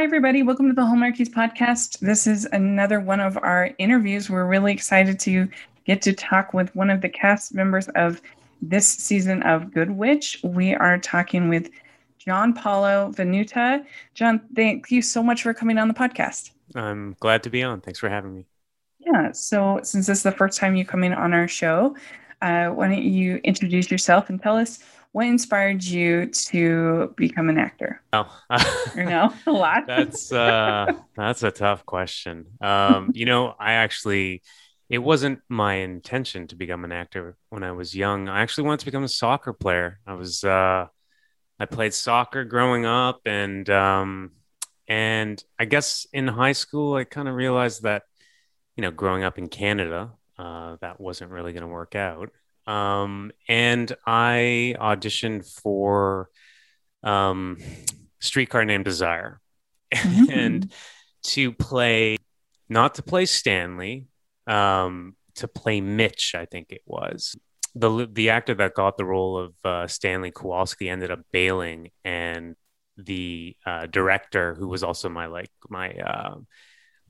Hi, everybody. Welcome to the Hallmarkies podcast. This is another one of our interviews. We're really excited to get to talk with one of the cast members of this season of Good Witch. We are talking with Gianpaolo Venuta. John, thank you so much for coming on the podcast. I'm glad to be on. Thanks for having me. Yeah. So, since this is the first time you coming on our show, uh, why don't you introduce yourself and tell us what inspired you to become an actor? Oh, know, a lot. that's uh, that's a tough question. Um, you know, I actually, it wasn't my intention to become an actor when I was young. I actually wanted to become a soccer player. I was, uh, I played soccer growing up, and um, and I guess in high school, I kind of realized that, you know, growing up in Canada, uh, that wasn't really going to work out. Um, and I auditioned for um, Streetcar Named Desire, mm-hmm. and to play, not to play Stanley, um, to play Mitch, I think it was. The, the actor that got the role of uh, Stanley Kowalski ended up bailing, and the uh, director, who was also my like my uh,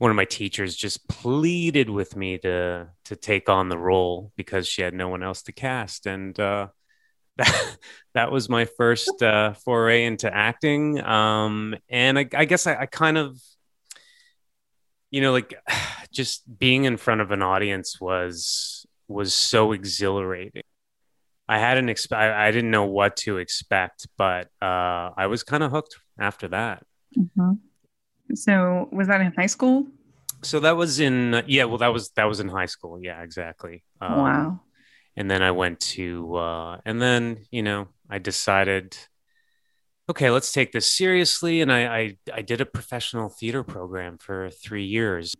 one of my teachers just pleaded with me to to take on the role because she had no one else to cast. And uh, that that was my first uh, foray into acting. Um, and I, I guess I, I, kind of you know like just being in front of an audience was was so exhilarating. I hadn't exp- I, I didn't know what to expect but uh, I was kind of hooked after that. Mm-hmm. So was that in high school? So that was in yeah, well that was that was in high school. Yeah, exactly. Um, wow. And then I went to uh and then, you know, I decided okay, let's take this seriously and I I, I did a professional theater program for 3 years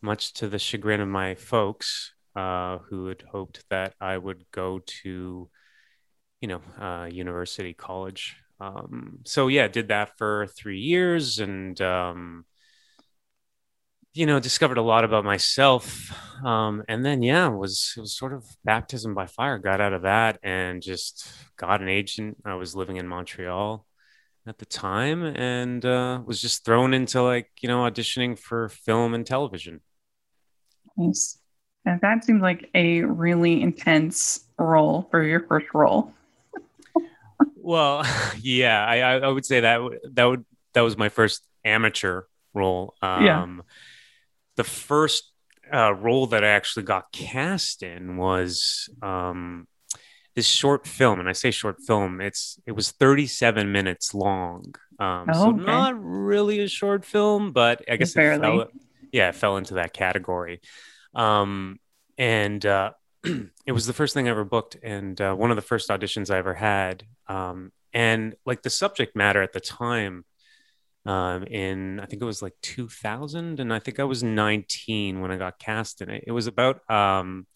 much to the chagrin of my folks uh who had hoped that I would go to you know, uh university college um, so yeah, did that for three years and um, you know discovered a lot about myself. Um, and then yeah, was it was sort of baptism by fire. Got out of that and just got an agent. I was living in Montreal at the time and uh, was just thrown into like you know auditioning for film and television. Nice. And that seemed like a really intense role for your first role. Well, yeah, I, I would say that that would that was my first amateur role. Um, yeah. The first uh, role that I actually got cast in was um, this short film, and I say short film. It's it was 37 minutes long, um, oh, so okay. not really a short film, but I guess it fell, yeah, it fell into that category. Um, and uh, it was the first thing I ever booked and uh, one of the first auditions I ever had. Um, and like the subject matter at the time, um, in I think it was like 2000, and I think I was 19 when I got cast in it. It was about. Um,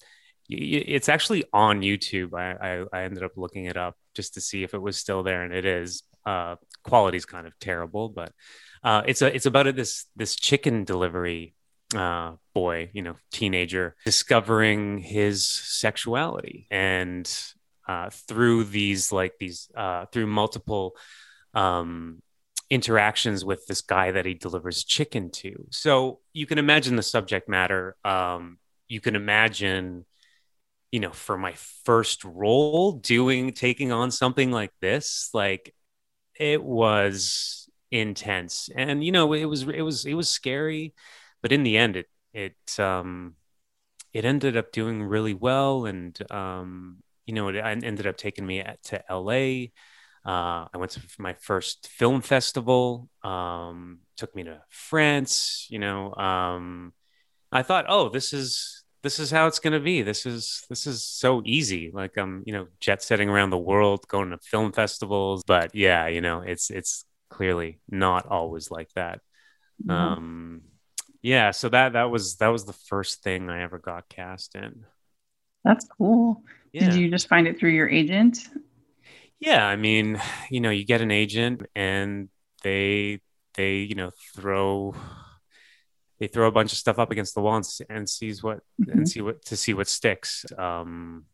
it's actually on YouTube. I, I, I ended up looking it up just to see if it was still there, and it is. Uh, quality's kind of terrible, but uh, it's a it's about a, this this chicken delivery uh, boy, you know, teenager, discovering his sexuality and uh, through these like these uh, through multiple um, interactions with this guy that he delivers chicken to. So you can imagine the subject matter. Um, you can imagine, you know, for my first role, doing taking on something like this, like it was intense, and you know, it was it was it was scary but in the end, it it um, it ended up doing really well, and um, you know, it ended up taking me to L.A. Uh, I went to my first film festival. Um, took me to France. You know, um, I thought, oh, this is this is how it's going to be. This is this is so easy. Like I'm, you know, jet setting around the world, going to film festivals. But yeah, you know, it's it's clearly not always like that. Mm-hmm. Um, yeah so that that was that was the first thing i ever got cast in that's cool yeah. did you just find it through your agent yeah i mean you know you get an agent and they they you know throw they throw a bunch of stuff up against the wall and, and sees what mm-hmm. and see what to see what sticks um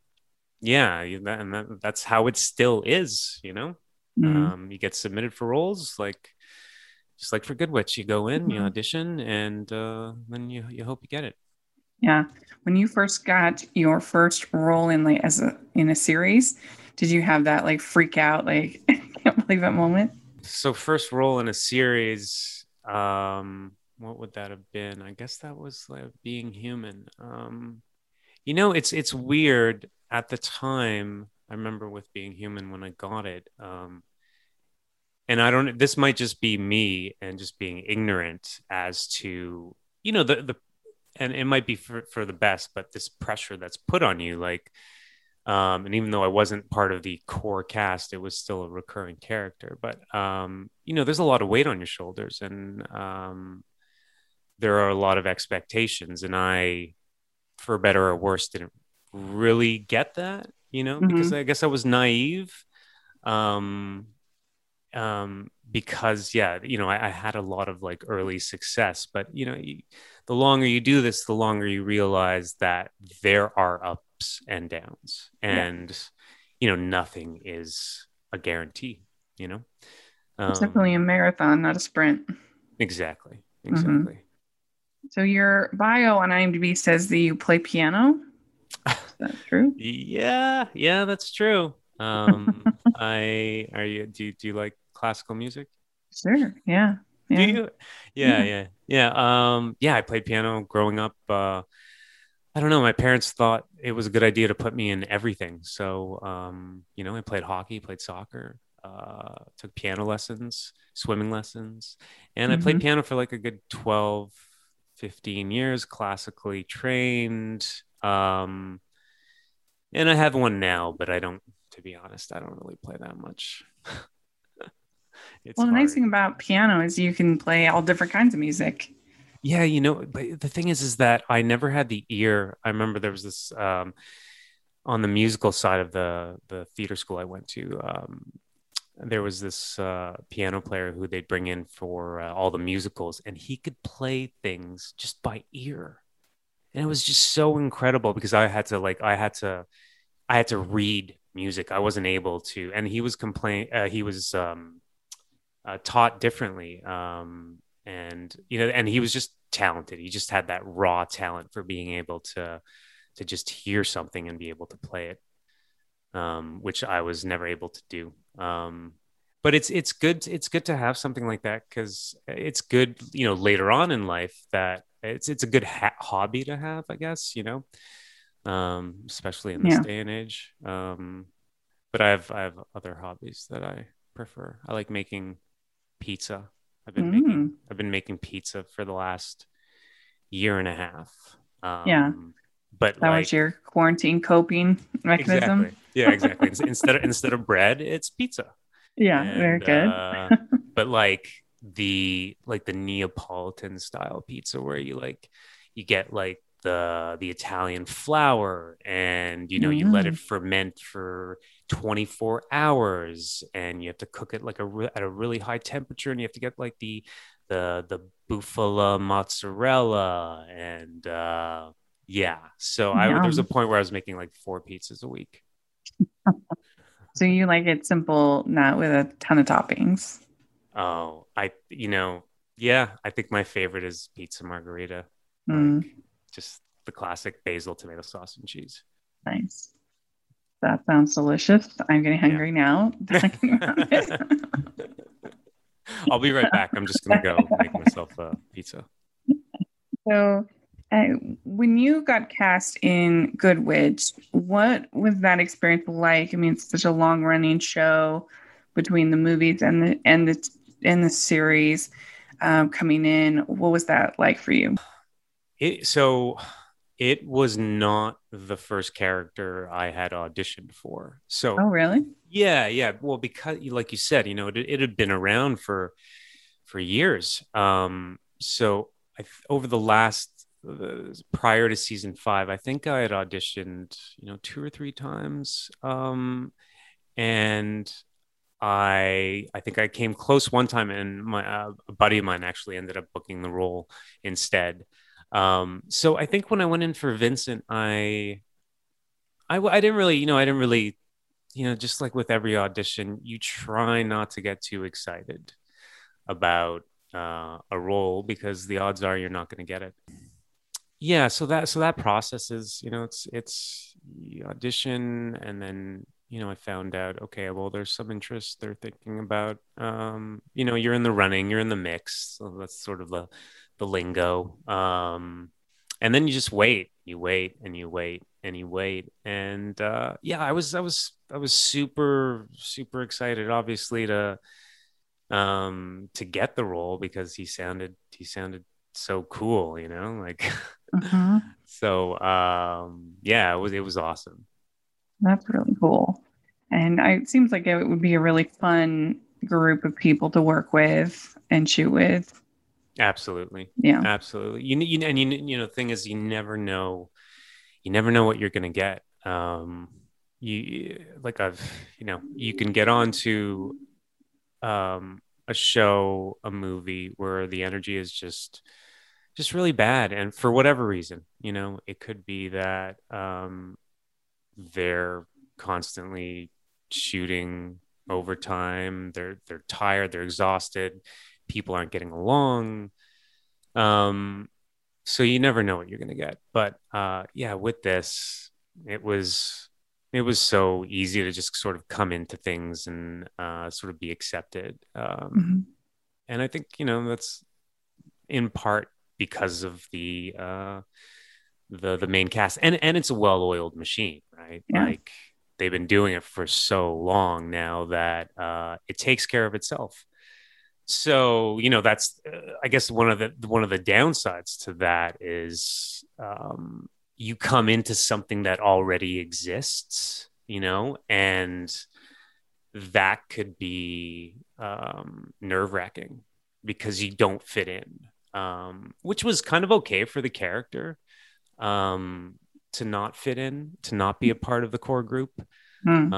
yeah and that, that's how it still is you know mm-hmm. um you get submitted for roles like just like for Good Witch, you go in, mm-hmm. you audition, and uh, then you you hope you get it. Yeah. When you first got your first role in like as a in a series, did you have that like freak out, like can't believe that moment? So first role in a series, um, what would that have been? I guess that was like being human. Um, you know, it's it's weird at the time. I remember with being human when I got it. Um, and I don't. This might just be me and just being ignorant as to you know the the, and it might be for for the best, but this pressure that's put on you, like, um, and even though I wasn't part of the core cast, it was still a recurring character. But um, you know, there's a lot of weight on your shoulders, and um, there are a lot of expectations, and I, for better or worse, didn't really get that. You know, mm-hmm. because I guess I was naive. Um, um, because yeah, you know, I, I, had a lot of like early success, but you know, you, the longer you do this, the longer you realize that there are ups and downs, and yeah. you know, nothing is a guarantee. You know, um, it's definitely a marathon, not a sprint. Exactly. Mm-hmm. Exactly. Mm-hmm. So your bio on IMDb says that you play piano. Is that true? yeah, yeah, that's true. Um, I are you do do you like classical music? Sure. Yeah. Yeah. You, yeah, yeah, yeah, yeah. Um, yeah, I played piano growing up. Uh, I don't know. My parents thought it was a good idea to put me in everything. So, um, you know, I played hockey, played soccer, uh, took piano lessons, swimming lessons, and mm-hmm. I played mm-hmm. piano for like a good 12, 15 years, classically trained. Um, and I have one now, but I don't, to be honest, I don't really play that much. It's well, the hard. nice thing about piano is you can play all different kinds of music. Yeah, you know, but the thing is, is that I never had the ear. I remember there was this um, on the musical side of the the theater school I went to. Um, there was this uh, piano player who they'd bring in for uh, all the musicals, and he could play things just by ear, and it was just so incredible because I had to like I had to I had to read music. I wasn't able to, and he was complain. Uh, he was um, uh, taught differently. Um, and you know, and he was just talented. He just had that raw talent for being able to to just hear something and be able to play it, um, which I was never able to do. Um, but it's it's good it's good to have something like that because it's good you know later on in life that it's it's a good ha- hobby to have I guess you know um, especially in this yeah. day and age um, but I have I have other hobbies that I prefer I like making pizza. I've been mm. making I've been making pizza for the last year and a half. Um, yeah, but that like, was your quarantine coping mechanism. Exactly. Yeah, exactly. instead of instead of bread, it's pizza. Yeah, and, very good. uh, but like the like the Neapolitan style pizza where you like you get like the the Italian flour and you know mm. you let it mm. ferment for 24 hours and you have to cook it like a at a really high temperature and you have to get like the the the bufala mozzarella and uh yeah. So i there was a point where i was making like four pizzas a week. So you like it simple not with a ton of toppings? Oh i you know yeah i think my favorite is pizza margherita mm. like, just the classic basil tomato sauce and cheese. Nice that sounds delicious. I'm getting hungry yeah. now. I'll be right back. I'm just going to go make myself a pizza. So, uh, when you got cast in Good Witch, what was that experience like? I mean, it's such a long running show between the movies and the and the and the series um, coming in. What was that like for you? It, so it was not the first character I had auditioned for. So, oh, really? Yeah, yeah. Well, because, like you said, you know, it, it had been around for for years. Um, so, I, over the last uh, prior to season five, I think I had auditioned, you know, two or three times, um, and I I think I came close one time, and my uh, a buddy of mine actually ended up booking the role instead. Um, so I think when I went in for Vincent, I, I, I didn't really, you know, I didn't really, you know, just like with every audition, you try not to get too excited about uh, a role because the odds are you're not going to get it. Yeah, so that so that process is you know it's it's audition and then you know I found out okay well there's some interest they're thinking about um, you know you're in the running you're in the mix so that's sort of the the lingo um, and then you just wait you wait and you wait and you wait and uh, yeah I was I was I was super super excited obviously to um to get the role because he sounded he sounded so cool you know like mm-hmm. so um yeah it was it was awesome. That's really cool. And I, it seems like it would be a really fun group of people to work with and shoot with absolutely yeah absolutely you, you and you you know the thing is you never know you never know what you're gonna get um you like i've you know you can get on to um, a show, a movie where the energy is just just really bad, and for whatever reason, you know, it could be that um, they're constantly shooting overtime. They're they're tired. They're exhausted. People aren't getting along. Um, so you never know what you're gonna get. But uh, yeah, with this, it was it was so easy to just sort of come into things and uh, sort of be accepted. Um, mm-hmm. And I think you know that's in part because of the uh, the the main cast, and and it's a well-oiled machine, right? Yeah. Like they've been doing it for so long now that uh, it takes care of itself. So you know that's uh, I guess one of the one of the downsides to that is um, you come into something that already exists, you know, and that could be um, nerve wracking because you don't fit in, um, which was kind of okay for the character um, to not fit in, to not be a part of the core group. Mm.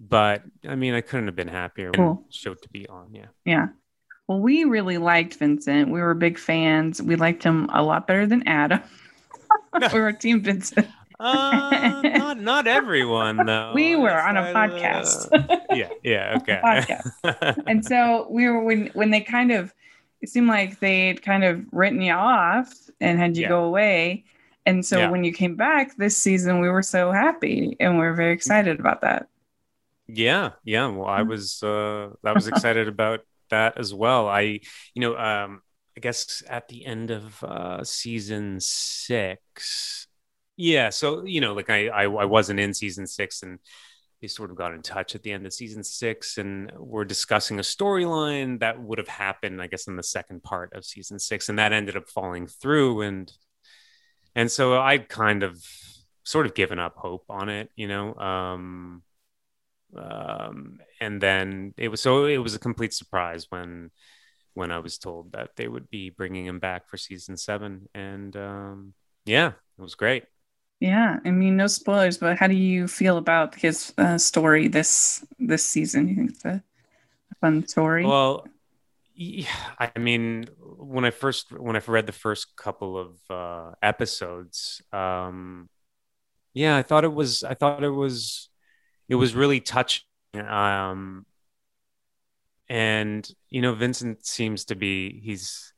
But I mean, I couldn't have been happier cool. show to be on. Yeah. Yeah. Well, we really liked Vincent. We were big fans. We liked him a lot better than Adam. we were Team Vincent. uh, not not everyone though. We were on a podcast. Uh, yeah, yeah, okay. podcast. and so we were when when they kind of it seemed like they'd kind of written you off and had you yeah. go away. And so yeah. when you came back this season, we were so happy and we are very excited about that. Yeah, yeah. Well, I was uh I was excited about that as well. I you know um I guess at the end of uh, season six. Yeah, so you know, like I, I, I wasn't in season six, and they sort of got in touch at the end of season six, and we're discussing a storyline that would have happened, I guess, in the second part of season six, and that ended up falling through, and and so I kind of sort of given up hope on it, you know. Um, um, and then it was so it was a complete surprise when when I was told that they would be bringing him back for season seven. And um, yeah, it was great. Yeah, I mean, no spoilers, but how do you feel about his uh, story this this season? You think it's a, fun story? Well, yeah, I mean, when I first when I read the first couple of uh, episodes, um, yeah, I thought it was I thought it was it was really touching. Um, and you know vincent seems to be he's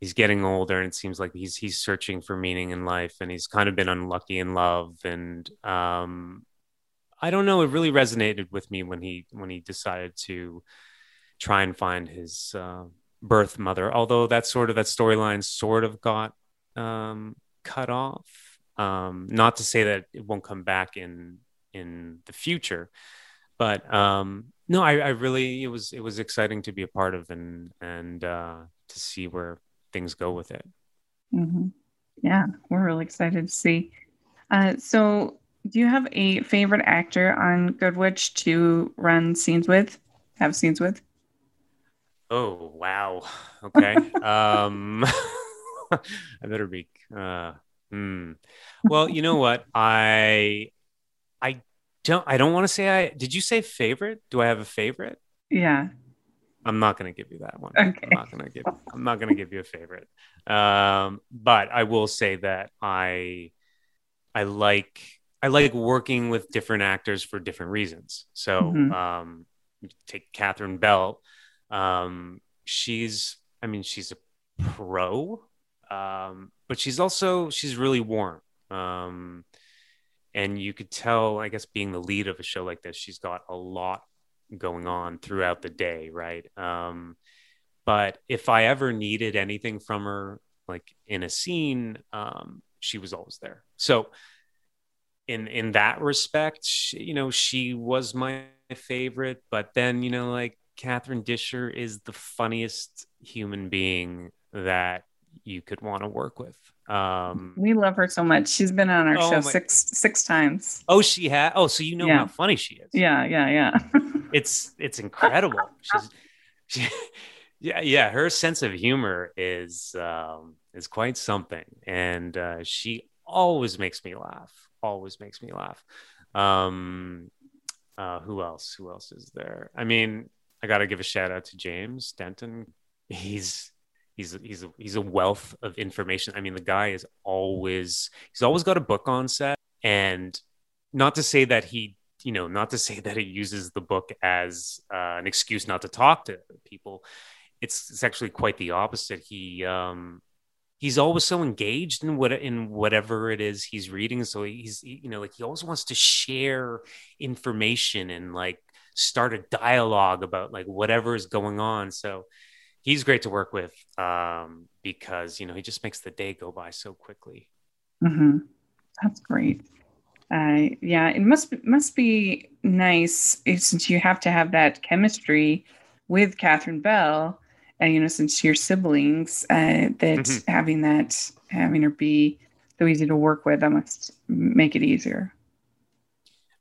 he's getting older and it seems like he's he's searching for meaning in life and he's kind of been unlucky in love and um i don't know it really resonated with me when he when he decided to try and find his uh, birth mother although that sort of that storyline sort of got um cut off um not to say that it won't come back in in the future but um no, I, I really it was it was exciting to be a part of and and uh, to see where things go with it. Mm-hmm. Yeah, we're really excited to see. Uh, so, do you have a favorite actor on Good Witch to run scenes with? Have scenes with? Oh wow! Okay, um, I better be. Uh, hmm. Well, you know what? I I don't I don't want to say I did you say favorite? Do I have a favorite? Yeah. I'm not going to give you that one. Okay. I'm not going to give I'm not going to give you a favorite. Um, but I will say that I I like I like working with different actors for different reasons. So mm-hmm. um, take Catherine Bell. Um, she's I mean she's a pro, um, but she's also she's really warm. Um, and you could tell, I guess, being the lead of a show like this, she's got a lot going on throughout the day, right? Um, but if I ever needed anything from her, like in a scene, um, she was always there. So in in that respect, she, you know, she was my favorite. But then, you know, like Catherine Disher is the funniest human being that you could want to work with. Um, we love her so much. She's been on our oh show my... six six times. Oh, she had. Oh, so you know yeah. how funny she is. Yeah, yeah, yeah. it's it's incredible. She's she, yeah, yeah. Her sense of humor is um, is quite something, and uh, she always makes me laugh. Always makes me laugh. Um, uh, who else? Who else is there? I mean, I got to give a shout out to James Denton. He's he's he's a, he's a wealth of information. I mean, the guy is always he's always got a book on set, and not to say that he you know not to say that he uses the book as uh, an excuse not to talk to people. It's it's actually quite the opposite. He um he's always so engaged in what in whatever it is he's reading so he's you know like he always wants to share information and like start a dialogue about like whatever is going on so he's great to work with um, because you know he just makes the day go by so quickly. Mm-hmm. That's great. Uh, yeah, it must must be nice since you have to have that chemistry with Catherine Bell, and you know since your siblings, uh, that mm-hmm. having that having her be so easy to work with, that must make it easier.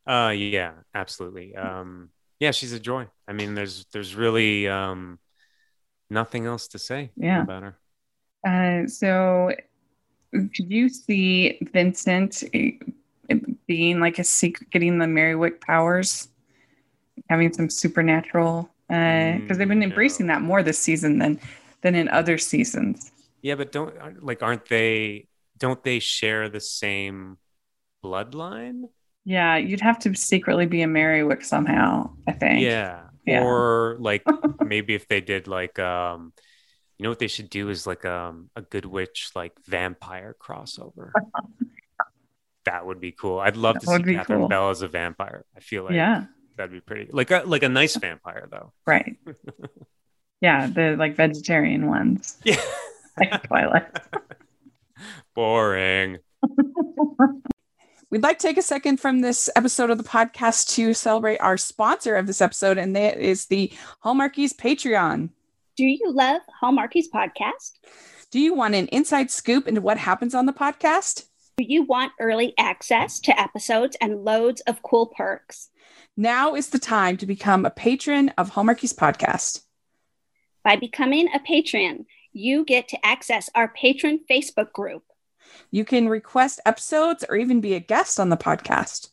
Uh, yeah, absolutely. Um, yeah, she's a joy. I mean, there's there's really um, nothing else to say yeah. about her. Uh, so, did you see Vincent eh, being like a secret, getting the Merriwick powers, having some supernatural? Because uh, they've been embracing no. that more this season than than in other seasons. Yeah, but don't like aren't they? Don't they share the same bloodline? Yeah, you'd have to secretly be a Merriwick somehow. I think. Yeah, yeah. or like maybe if they did like um you know what they should do is like um a good witch like vampire crossover. That would be cool. I'd love that to see catherine cool. bell as a vampire. I feel like yeah. that'd be pretty like a like a nice vampire though. Right. Yeah the like vegetarian ones. Yeah. Like twilight. Boring We'd like to take a second from this episode of the podcast to celebrate our sponsor of this episode, and that is the Hallmarkies Patreon. Do you love Hallmarkies podcast? Do you want an inside scoop into what happens on the podcast? Do you want early access to episodes and loads of cool perks? Now is the time to become a patron of Hallmarkies podcast. By becoming a patron, you get to access our patron Facebook group you can request episodes or even be a guest on the podcast.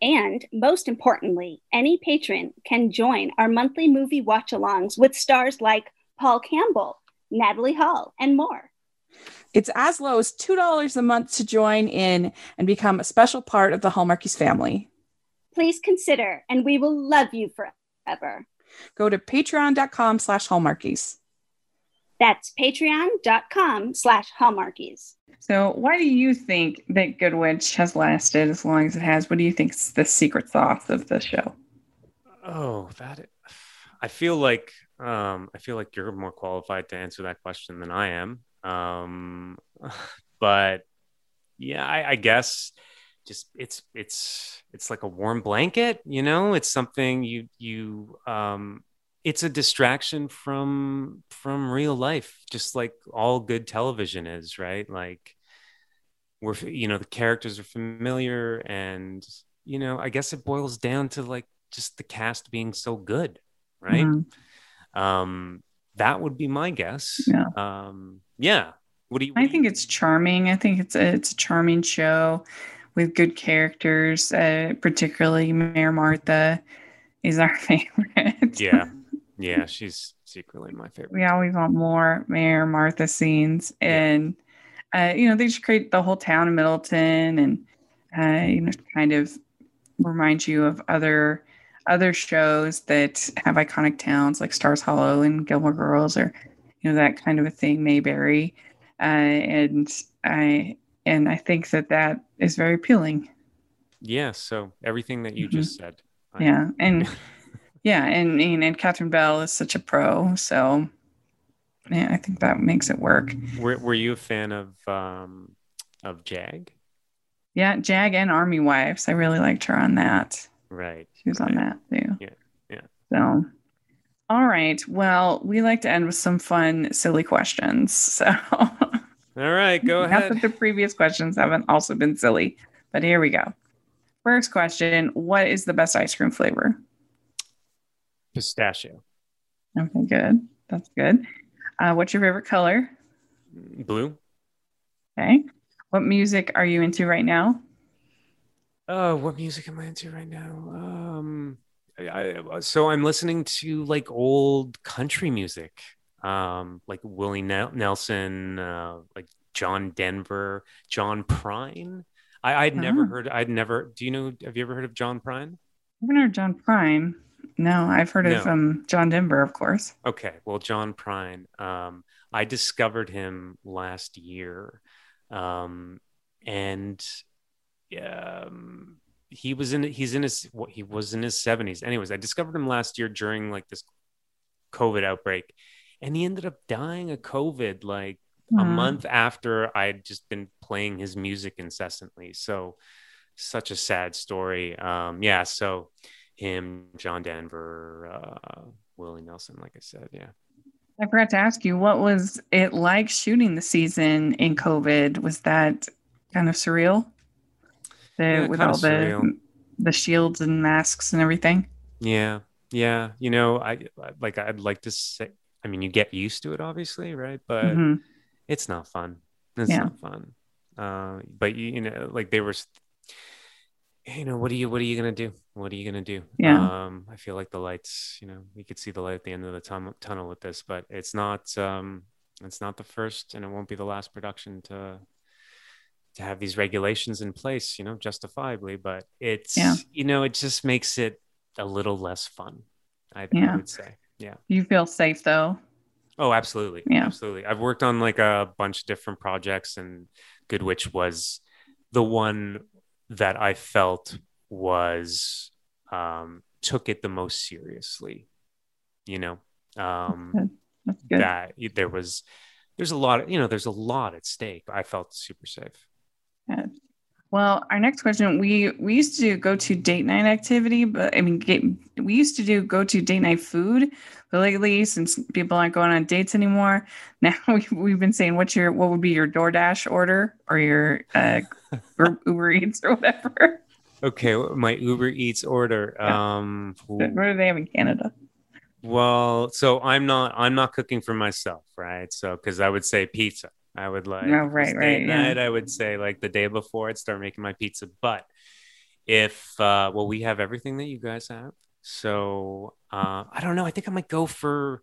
And most importantly, any patron can join our monthly movie watch alongs with stars like Paul Campbell, Natalie Hall, and more. It's as low as $2 a month to join in and become a special part of the Hallmarkies family. Please consider, and we will love you forever. Go to patreon.com slash hallmarkies. That's patreon.com slash hallmarkies. So, why do you think that Good Witch has lasted as long as it has? What do you think is the secret sauce of the show? Oh, that I feel like um, I feel like you're more qualified to answer that question than I am. Um, but yeah, I, I guess just it's it's it's like a warm blanket, you know. It's something you you um, it's a distraction from from real life just like all good television is right? Like we're you know the characters are familiar and you know i guess it boils down to like just the cast being so good right? Mm-hmm. um that would be my guess. Yeah. Um yeah. What do you i think it's charming. I think it's a, it's a charming show with good characters uh, particularly mayor martha is our favorite. Yeah yeah, she's secretly my favorite. We always want more Mayor Martha scenes, and yeah. uh, you know they just create the whole town of Middleton, and uh, you know kind of remind you of other other shows that have iconic towns like Stars Hollow and Gilmore Girls or you know that kind of a thing, Mayberry, uh, and I and I think that that is very appealing. Yeah. So everything that you mm-hmm. just said. Yeah, and yeah, and, and and Catherine Bell is such a pro, so yeah, I think that makes it work. Were Were you a fan of um of Jag? Yeah, Jag and Army Wives. I really liked her on that. Right. She was right. on that too. Yeah. Yeah. So all right. Well, we like to end with some fun, silly questions. So All right, go ahead. Not that the previous questions haven't also been silly, but here we go. First question What is the best ice cream flavor? Pistachio. Okay, good. That's good. Uh, what's your favorite color? Blue. Okay. What music are you into right now? Oh, what music am I into right now? Um, I, so I'm listening to like old country music, um, like Willie Nelson, uh, like John Denver, John Prine. I, would oh. never heard. I'd never. Do you know? Have you ever heard of John Prine? I've heard John Prine. No, I've heard no. of um, John Denver, of course. Okay, well, John Prine. Um, I discovered him last year, um, and um, he was in. He's in his. What he was in his seventies. Anyways, I discovered him last year during like this COVID outbreak, and he ended up dying of COVID like mm. a month after I'd just been playing his music incessantly. So, such a sad story. Um, yeah. So him, John Denver, uh, Willie Nelson, like I said, yeah. I forgot to ask you, what was it like shooting the season in COVID? Was that kind of surreal? The, yeah, with all the the shields and masks and everything. Yeah, yeah. You know, I like. I'd like to say. I mean, you get used to it, obviously, right? But mm-hmm. it's not fun. It's yeah. not fun. Uh, but you, you know, like they were you know what are you what are you gonna do? What are you gonna do? Yeah. Um i feel like the lights you know we could see the light at the end of the tunnel with this but it's not um it's not the first and it won't be the last production to to have these regulations in place you know justifiably but it's yeah. you know it just makes it a little less fun I, yeah. I would say. Yeah. You feel safe though? Oh absolutely. Yeah. Absolutely. I've worked on like a bunch of different projects and good witch was the one that I felt was um, took it the most seriously. You know, um, that there was there's a lot of, you know there's a lot at stake. I felt super safe. Yeah. Well, our next question we we used to go to date night activity, but I mean we used to do go to date night food, but lately since people aren't going on dates anymore, now we, we've been saying what's your what would be your DoorDash order or your uh, Uber Eats or whatever. Okay, my Uber Eats order. Yeah. Um, what do they have in Canada? Well, so I'm not I'm not cooking for myself, right? So because I would say pizza. I would like oh, right, right. Night, yeah. I would say like the day before I'd start making my pizza. But if uh well, we have everything that you guys have. So uh I don't know. I think I might go for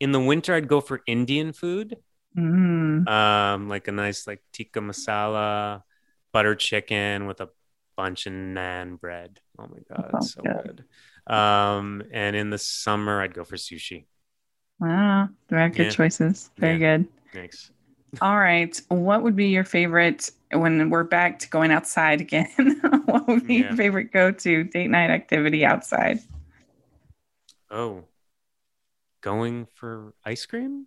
in the winter I'd go for Indian food. Mm. Um, like a nice like tikka masala, butter chicken with a bunch of naan bread. Oh my god, so good. good. Um, and in the summer, I'd go for sushi. Wow, very good yeah. choices. Very yeah. good. Thanks. All right. What would be your favorite when we're back to going outside again? what would be yeah. your favorite go to date night activity outside? Oh, going for ice cream?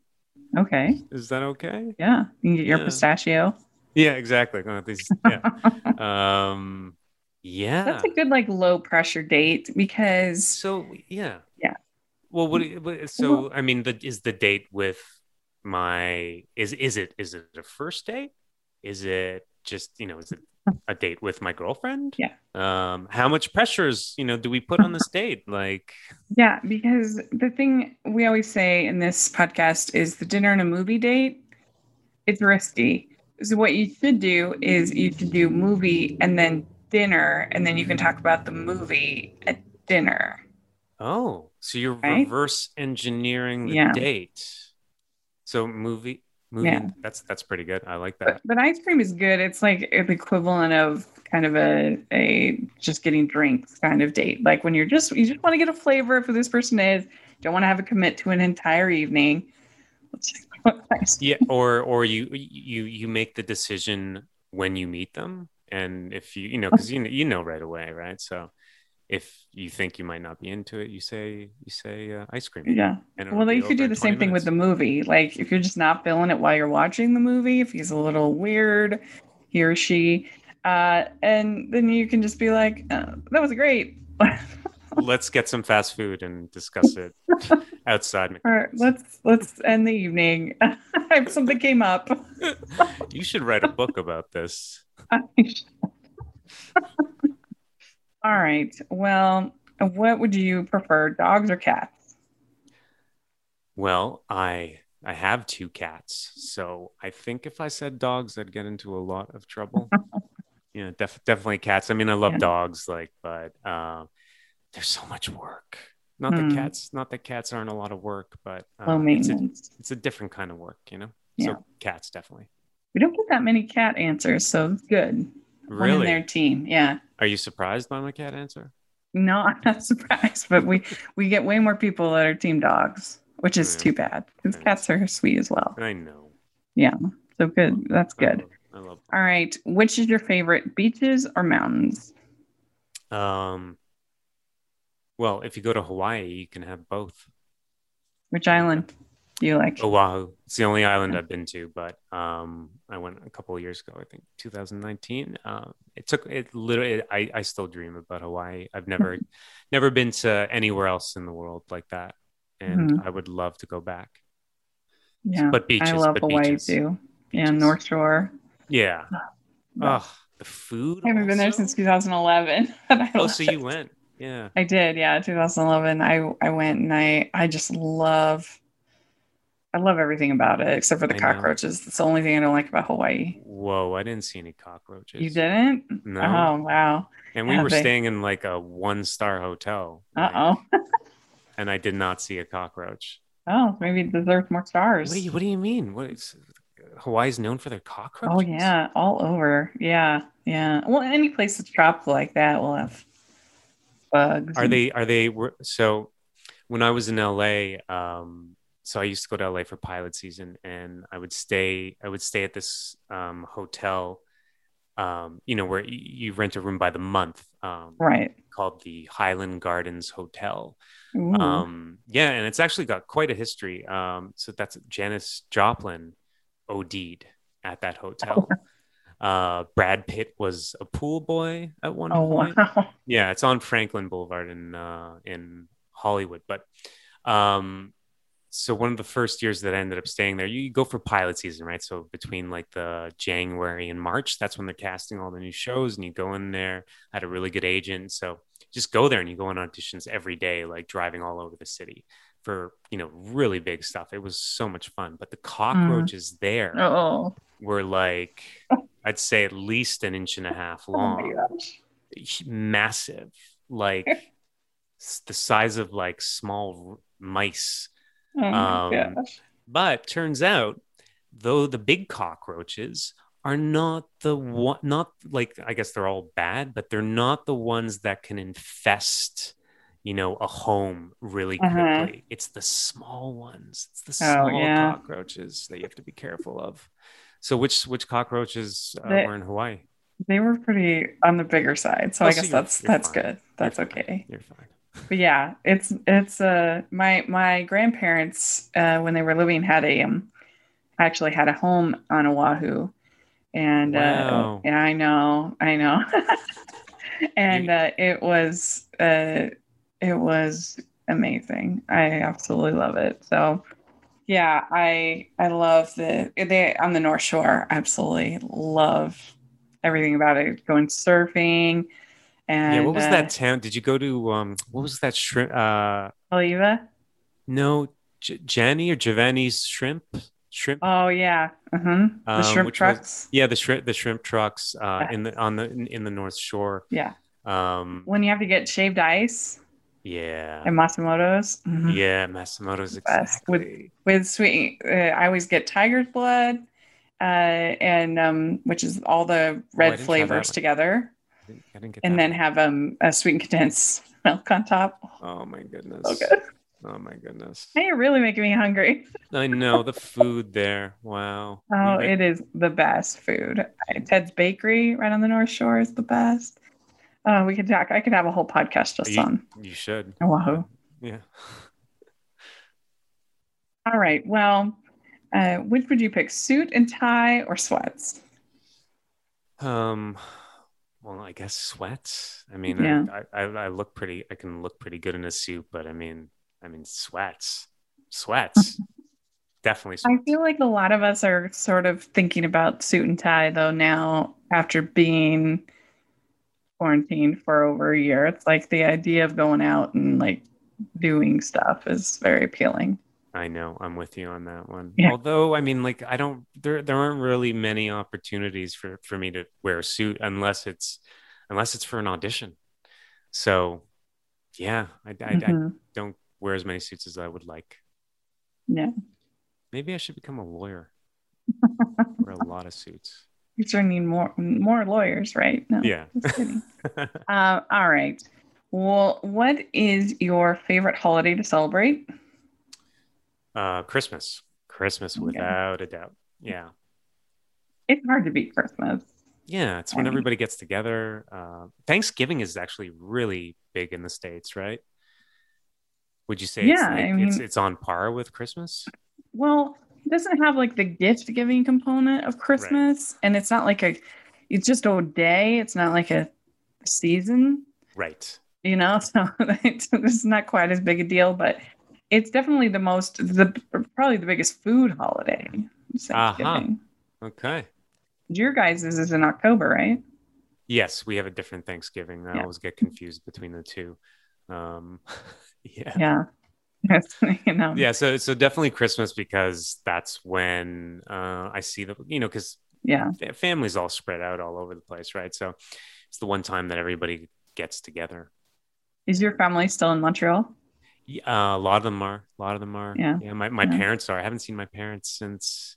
Okay. Is that okay? Yeah. You can get your yeah. pistachio. Yeah, exactly. These, yeah. um, yeah. That's a good like low pressure date because. So yeah. Yeah. Well, what? So I mean, the is the date with my is is it is it a first date? Is it just you know is it a date with my girlfriend? Yeah. Um, how much pressures you know do we put on this date? Like. Yeah, because the thing we always say in this podcast is the dinner and a movie date. It's risky. So what you should do is you should do movie and then dinner, and then you can talk about the movie at dinner. Oh, so you're right? reverse engineering the yeah. date. So movie movie. Yeah. That's that's pretty good. I like that. But, but, ice cream is good. It's like the equivalent of kind of a a just getting drinks kind of date. Like when you're just you just want to get a flavor of who this person is. Don't want to have a commit to an entire evening. yeah, or or you you you make the decision when you meet them, and if you you know because you you know right away, right? So if you think you might not be into it, you say you say uh, ice cream. Yeah. Well, you could do the same thing with the movie. Like if you're just not feeling it while you're watching the movie, if he's a little weird, he or she, uh, and then you can just be like, oh, "That was great." let's get some fast food and discuss it outside. All right, let's let's end the evening. Something came up. you should write a book about this. All right. Well, what would you prefer, dogs or cats? Well, I I have two cats, so I think if I said dogs, I'd get into a lot of trouble. yeah, def- definitely cats. I mean, I love yeah. dogs, like, but uh, there's so much work. Not that hmm. cats, not that cats aren't a lot of work, but Low It's a, it's a different kind of work, you know. Yeah. So cats definitely. We don't get that many cat answers, so it's good. Really? One in their team, yeah. Are you surprised by my cat answer? No, I'm not surprised, but we we get way more people that are team dogs, which is yeah. too bad because cats are sweet as well. I know. Yeah, so good. That's good. I love, I love All right, which is your favorite, beaches or mountains? Um. Well, if you go to Hawaii, you can have both. Which island? You like? Oahu. It's the only island I've been to, but um, I went a couple of years ago. I think 2019. Uh, it took it literally. I I still dream about Hawaii. I've never never been to anywhere else in the world like that, and mm-hmm. I would love to go back. Yeah, but beaches. I love Hawaii beaches. too. Beaches. Yeah, North Shore. Yeah. Oh, the food. I haven't also? been there since 2011. oh, so you went? Yeah. I did. Yeah, 2011. I I went and I I just love I love everything about it except for the I cockroaches. Know. That's the only thing I don't like about Hawaii. Whoa, I didn't see any cockroaches. You didn't? No. Oh wow. And we were they... staying in like a one star hotel. Uh oh. and I did not see a cockroach. Oh, maybe it deserves more stars. What do you What do you mean? What is Hawaii's known for their cockroaches? Oh yeah, all over. Yeah, yeah. Well, any place that's tropical like that will have bugs. Are and... they? Are they? So when I was in LA, um, so I used to go to LA for pilot season, and I would stay. I would stay at this um, hotel, um, you know, where you, rent a room by the month, um, right? Called the Highland Gardens Hotel. Um, yeah, and it's actually got quite a history. Um, so that's Janis Joplin OD'd at that hotel. Uh, Brad Pitt was a pool boy at one oh, point. Wow. Yeah, it's on Franklin Boulevard in uh, in Hollywood, but um, so one of the first years that I ended up staying there, you go for pilot season, right? So between like the January and March, that's when they're casting all the new shows, and you go in there. I had a really good agent, so just go there and you go on auditions every day, like driving all over the city for you know really big stuff. It was so much fun. But the cockroaches mm. there Uh-oh. were like I'd say at least an inch and a half oh long, oh massive, like the size of like small mice Oh um, but turns out, though the big cockroaches are not the one, not like I guess they're all bad, but they're not the ones that can infest, you know, a home really uh-huh. quickly. Uh-huh. It's the small ones. It's the oh, small yeah. cockroaches that you have to be careful of. So, which which cockroaches uh, they, were in Hawaii? They were pretty on the bigger side, so oh, I guess so that's that's fine. good. That's you're okay. Fine. You're fine but yeah, it's it's uh my my grandparents uh when they were living had a um actually had a home on Oahu, and uh, wow. uh yeah I know I know, and uh, it was uh it was amazing. I absolutely love it. So yeah, I I love the they on the North Shore. Absolutely love everything about it. Going surfing and yeah, what was uh, that town? Did you go to um? What was that shrimp? Uh, Haleiwa. No, J- Jenny or Giovanni's shrimp. Shrimp. Oh yeah. The um, shrimp trucks. Was, yeah, the shrimp the shrimp trucks uh, in the on the in, in, the North Shore. Yeah. Um, when you have to get shaved ice. Yeah. And Matsumoto's. Mhm. Yeah, Masamoto's exactly. With, with sweet, uh, I always get tiger's blood, uh, and um, which is all the oh, red oh, flavors together. Didn't, I didn't and then have um, a sweet and condensed milk on top. Oh my goodness. Okay. Oh my goodness. Hey, you're really making me hungry. I know the food there. Wow. Oh, it is the best food. Ted's Bakery right on the North Shore is the best. Oh, we could talk. I could have a whole podcast just you, on. You should. Oahu. Yeah. All right. Well, uh, which would you pick, suit and tie or sweats? Um, well, I guess sweats. I mean, yeah. I, I, I look pretty. I can look pretty good in a suit, but I mean, I mean, sweats, sweats, definitely. Sweats. I feel like a lot of us are sort of thinking about suit and tie though now after being quarantined for over a year. It's like the idea of going out and like doing stuff is very appealing. I know. I'm with you on that one. Yeah. Although, I mean, like, I don't. There, there aren't really many opportunities for for me to wear a suit unless it's unless it's for an audition. So, yeah, I, I, mm-hmm. I don't wear as many suits as I would like. Yeah. Maybe I should become a lawyer. wear a lot of suits. You sure need more more lawyers, right? No. Yeah. uh, all right. Well, what is your favorite holiday to celebrate? Uh, Christmas. Christmas, without a doubt. Yeah. It's hard to beat Christmas. Yeah, it's when everybody gets together. Uh, Thanksgiving is actually really big in the states, right? Would you say? Yeah, it's, like, I mean, it's, it's on par with Christmas. Well, it doesn't have like the gift giving component of Christmas, right. and it's not like a. It's just a day. It's not like a season. Right. You know, so it's not quite as big a deal, but it's definitely the most the probably the biggest food holiday. Uh-huh. Okay. Your guys' is in October, right? Yes, we have a different Thanksgiving. I yeah. always get confused between the two. Um, yeah. Yeah. you know. Yeah, so so definitely Christmas because that's when uh, I see the you know because yeah families all spread out all over the place, right? So it's the one time that everybody gets together. Is your family still in Montreal? Yeah, uh, a lot of them are. A lot of them are. Yeah. Yeah. My, my yeah. parents are. I haven't seen my parents since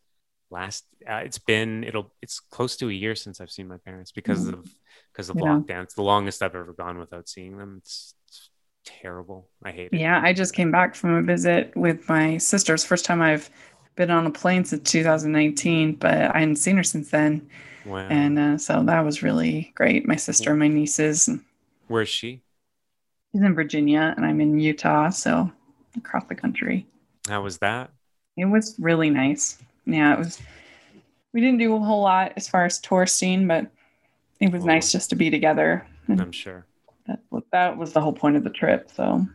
last. Uh, it's been. It'll. It's close to a year since I've seen my parents because mm-hmm. of because of yeah. lockdown. It's the longest I've ever gone without seeing them. It's, it's terrible. I hate it. Yeah. I just came back from a visit with my sister's first time I've been on a plane since 2019, but I hadn't seen her since then. Wow. And uh, so that was really great. My sister and my nieces. Where's she? He's in Virginia and I'm in Utah, so across the country. How was that? It was really nice. Yeah, it was. We didn't do a whole lot as far as touristing, but it was nice just to be together. I'm sure. That, that was the whole point of the trip. So,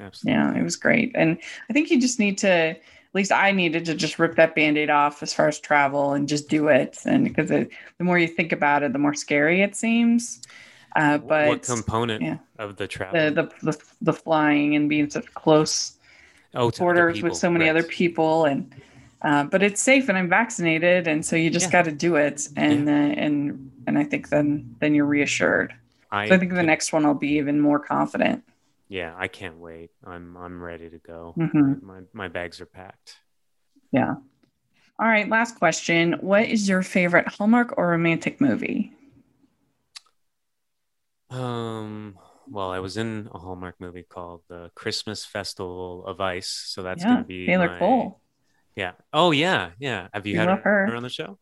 Absolutely. yeah, it was great. And I think you just need to, at least I needed to just rip that band aid off as far as travel and just do it. And because the more you think about it, the more scary it seems. Uh, but what component yeah, of the travel? The, the, the the flying and being such close oh, borders with so many right. other people, and uh, but it's safe, and I'm vaccinated, and so you just yeah. got to do it, and yeah. uh, and and I think then then you're reassured. I, so I think the next one I'll be even more confident. Yeah, I can't wait. I'm I'm ready to go. Mm-hmm. My my bags are packed. Yeah. All right, last question. What is your favorite Hallmark or romantic movie? Um, well, I was in a Hallmark movie called The Christmas Festival of Ice, so that's yeah, gonna be Taylor my... Cole. Yeah. Oh yeah, yeah. Have you we had her, her. her, on the show?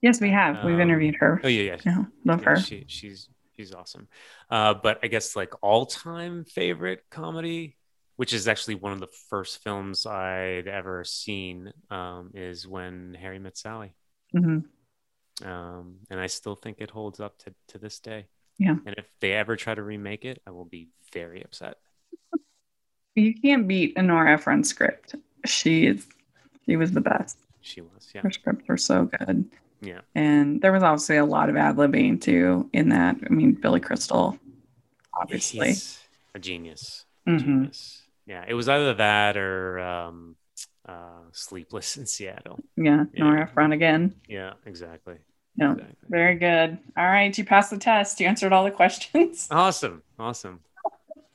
Yes, we have. Um, We've interviewed her. Oh yeah, yeah. yeah love yeah, her. She, she's she's awesome. Uh, but I guess like all time favorite comedy, which is actually one of the first films I'd ever seen, um, is when Harry Met Sally. Mm-hmm. Um, and I still think it holds up to to this day. Yeah. And if they ever try to remake it, I will be very upset. You can't beat a Nora Ephron script. She is she was the best. She was, yeah. Her scripts were so good. Yeah. And there was obviously a lot of ad libbing too in that. I mean, Billy Crystal, obviously. He's a genius. Mm-hmm. genius. Yeah. It was either that or um, uh, Sleepless in Seattle. Yeah. yeah. Nora Ephron again. Yeah, exactly. Yeah. Exactly. Very good. All right. You passed the test. You answered all the questions. Awesome. Awesome.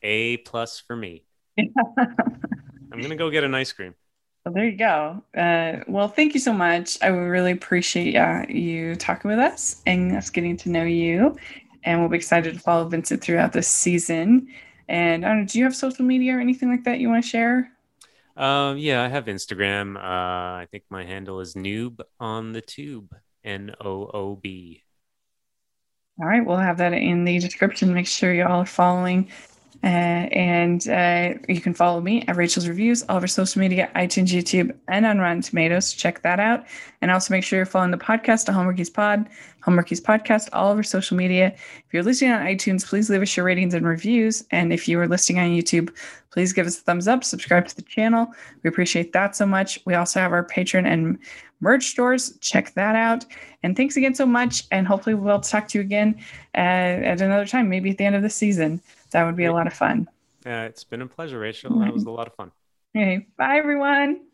A plus for me. I'm gonna go get an ice cream. Well, there you go. Uh, well, thank you so much. I really appreciate uh, you talking with us and us getting to know you. And we'll be excited to follow Vincent throughout this season. And I don't know, do you have social media or anything like that you want to share? Um, yeah, I have Instagram. Uh, I think my handle is noob on the tube. N O O B. All right, we'll have that in the description. Make sure you all are following uh, and uh, you can follow me at Rachel's Reviews, all of our social media, iTunes, YouTube, and on Rotten Tomatoes. Check that out. And also make sure you're following the podcast, the Hallmarkies Pod, Hallmarkies Podcast, all of our social media. If you're listening on iTunes, please leave us your ratings and reviews. And if you are listening on YouTube, please give us a thumbs up, subscribe to the channel. We appreciate that so much. We also have our Patreon and merch stores. Check that out. And thanks again so much. And hopefully we'll talk to you again uh, at another time, maybe at the end of the season. That would be a lot of fun. Yeah, it's been a pleasure, Rachel. That was a lot of fun. Okay. Bye, everyone.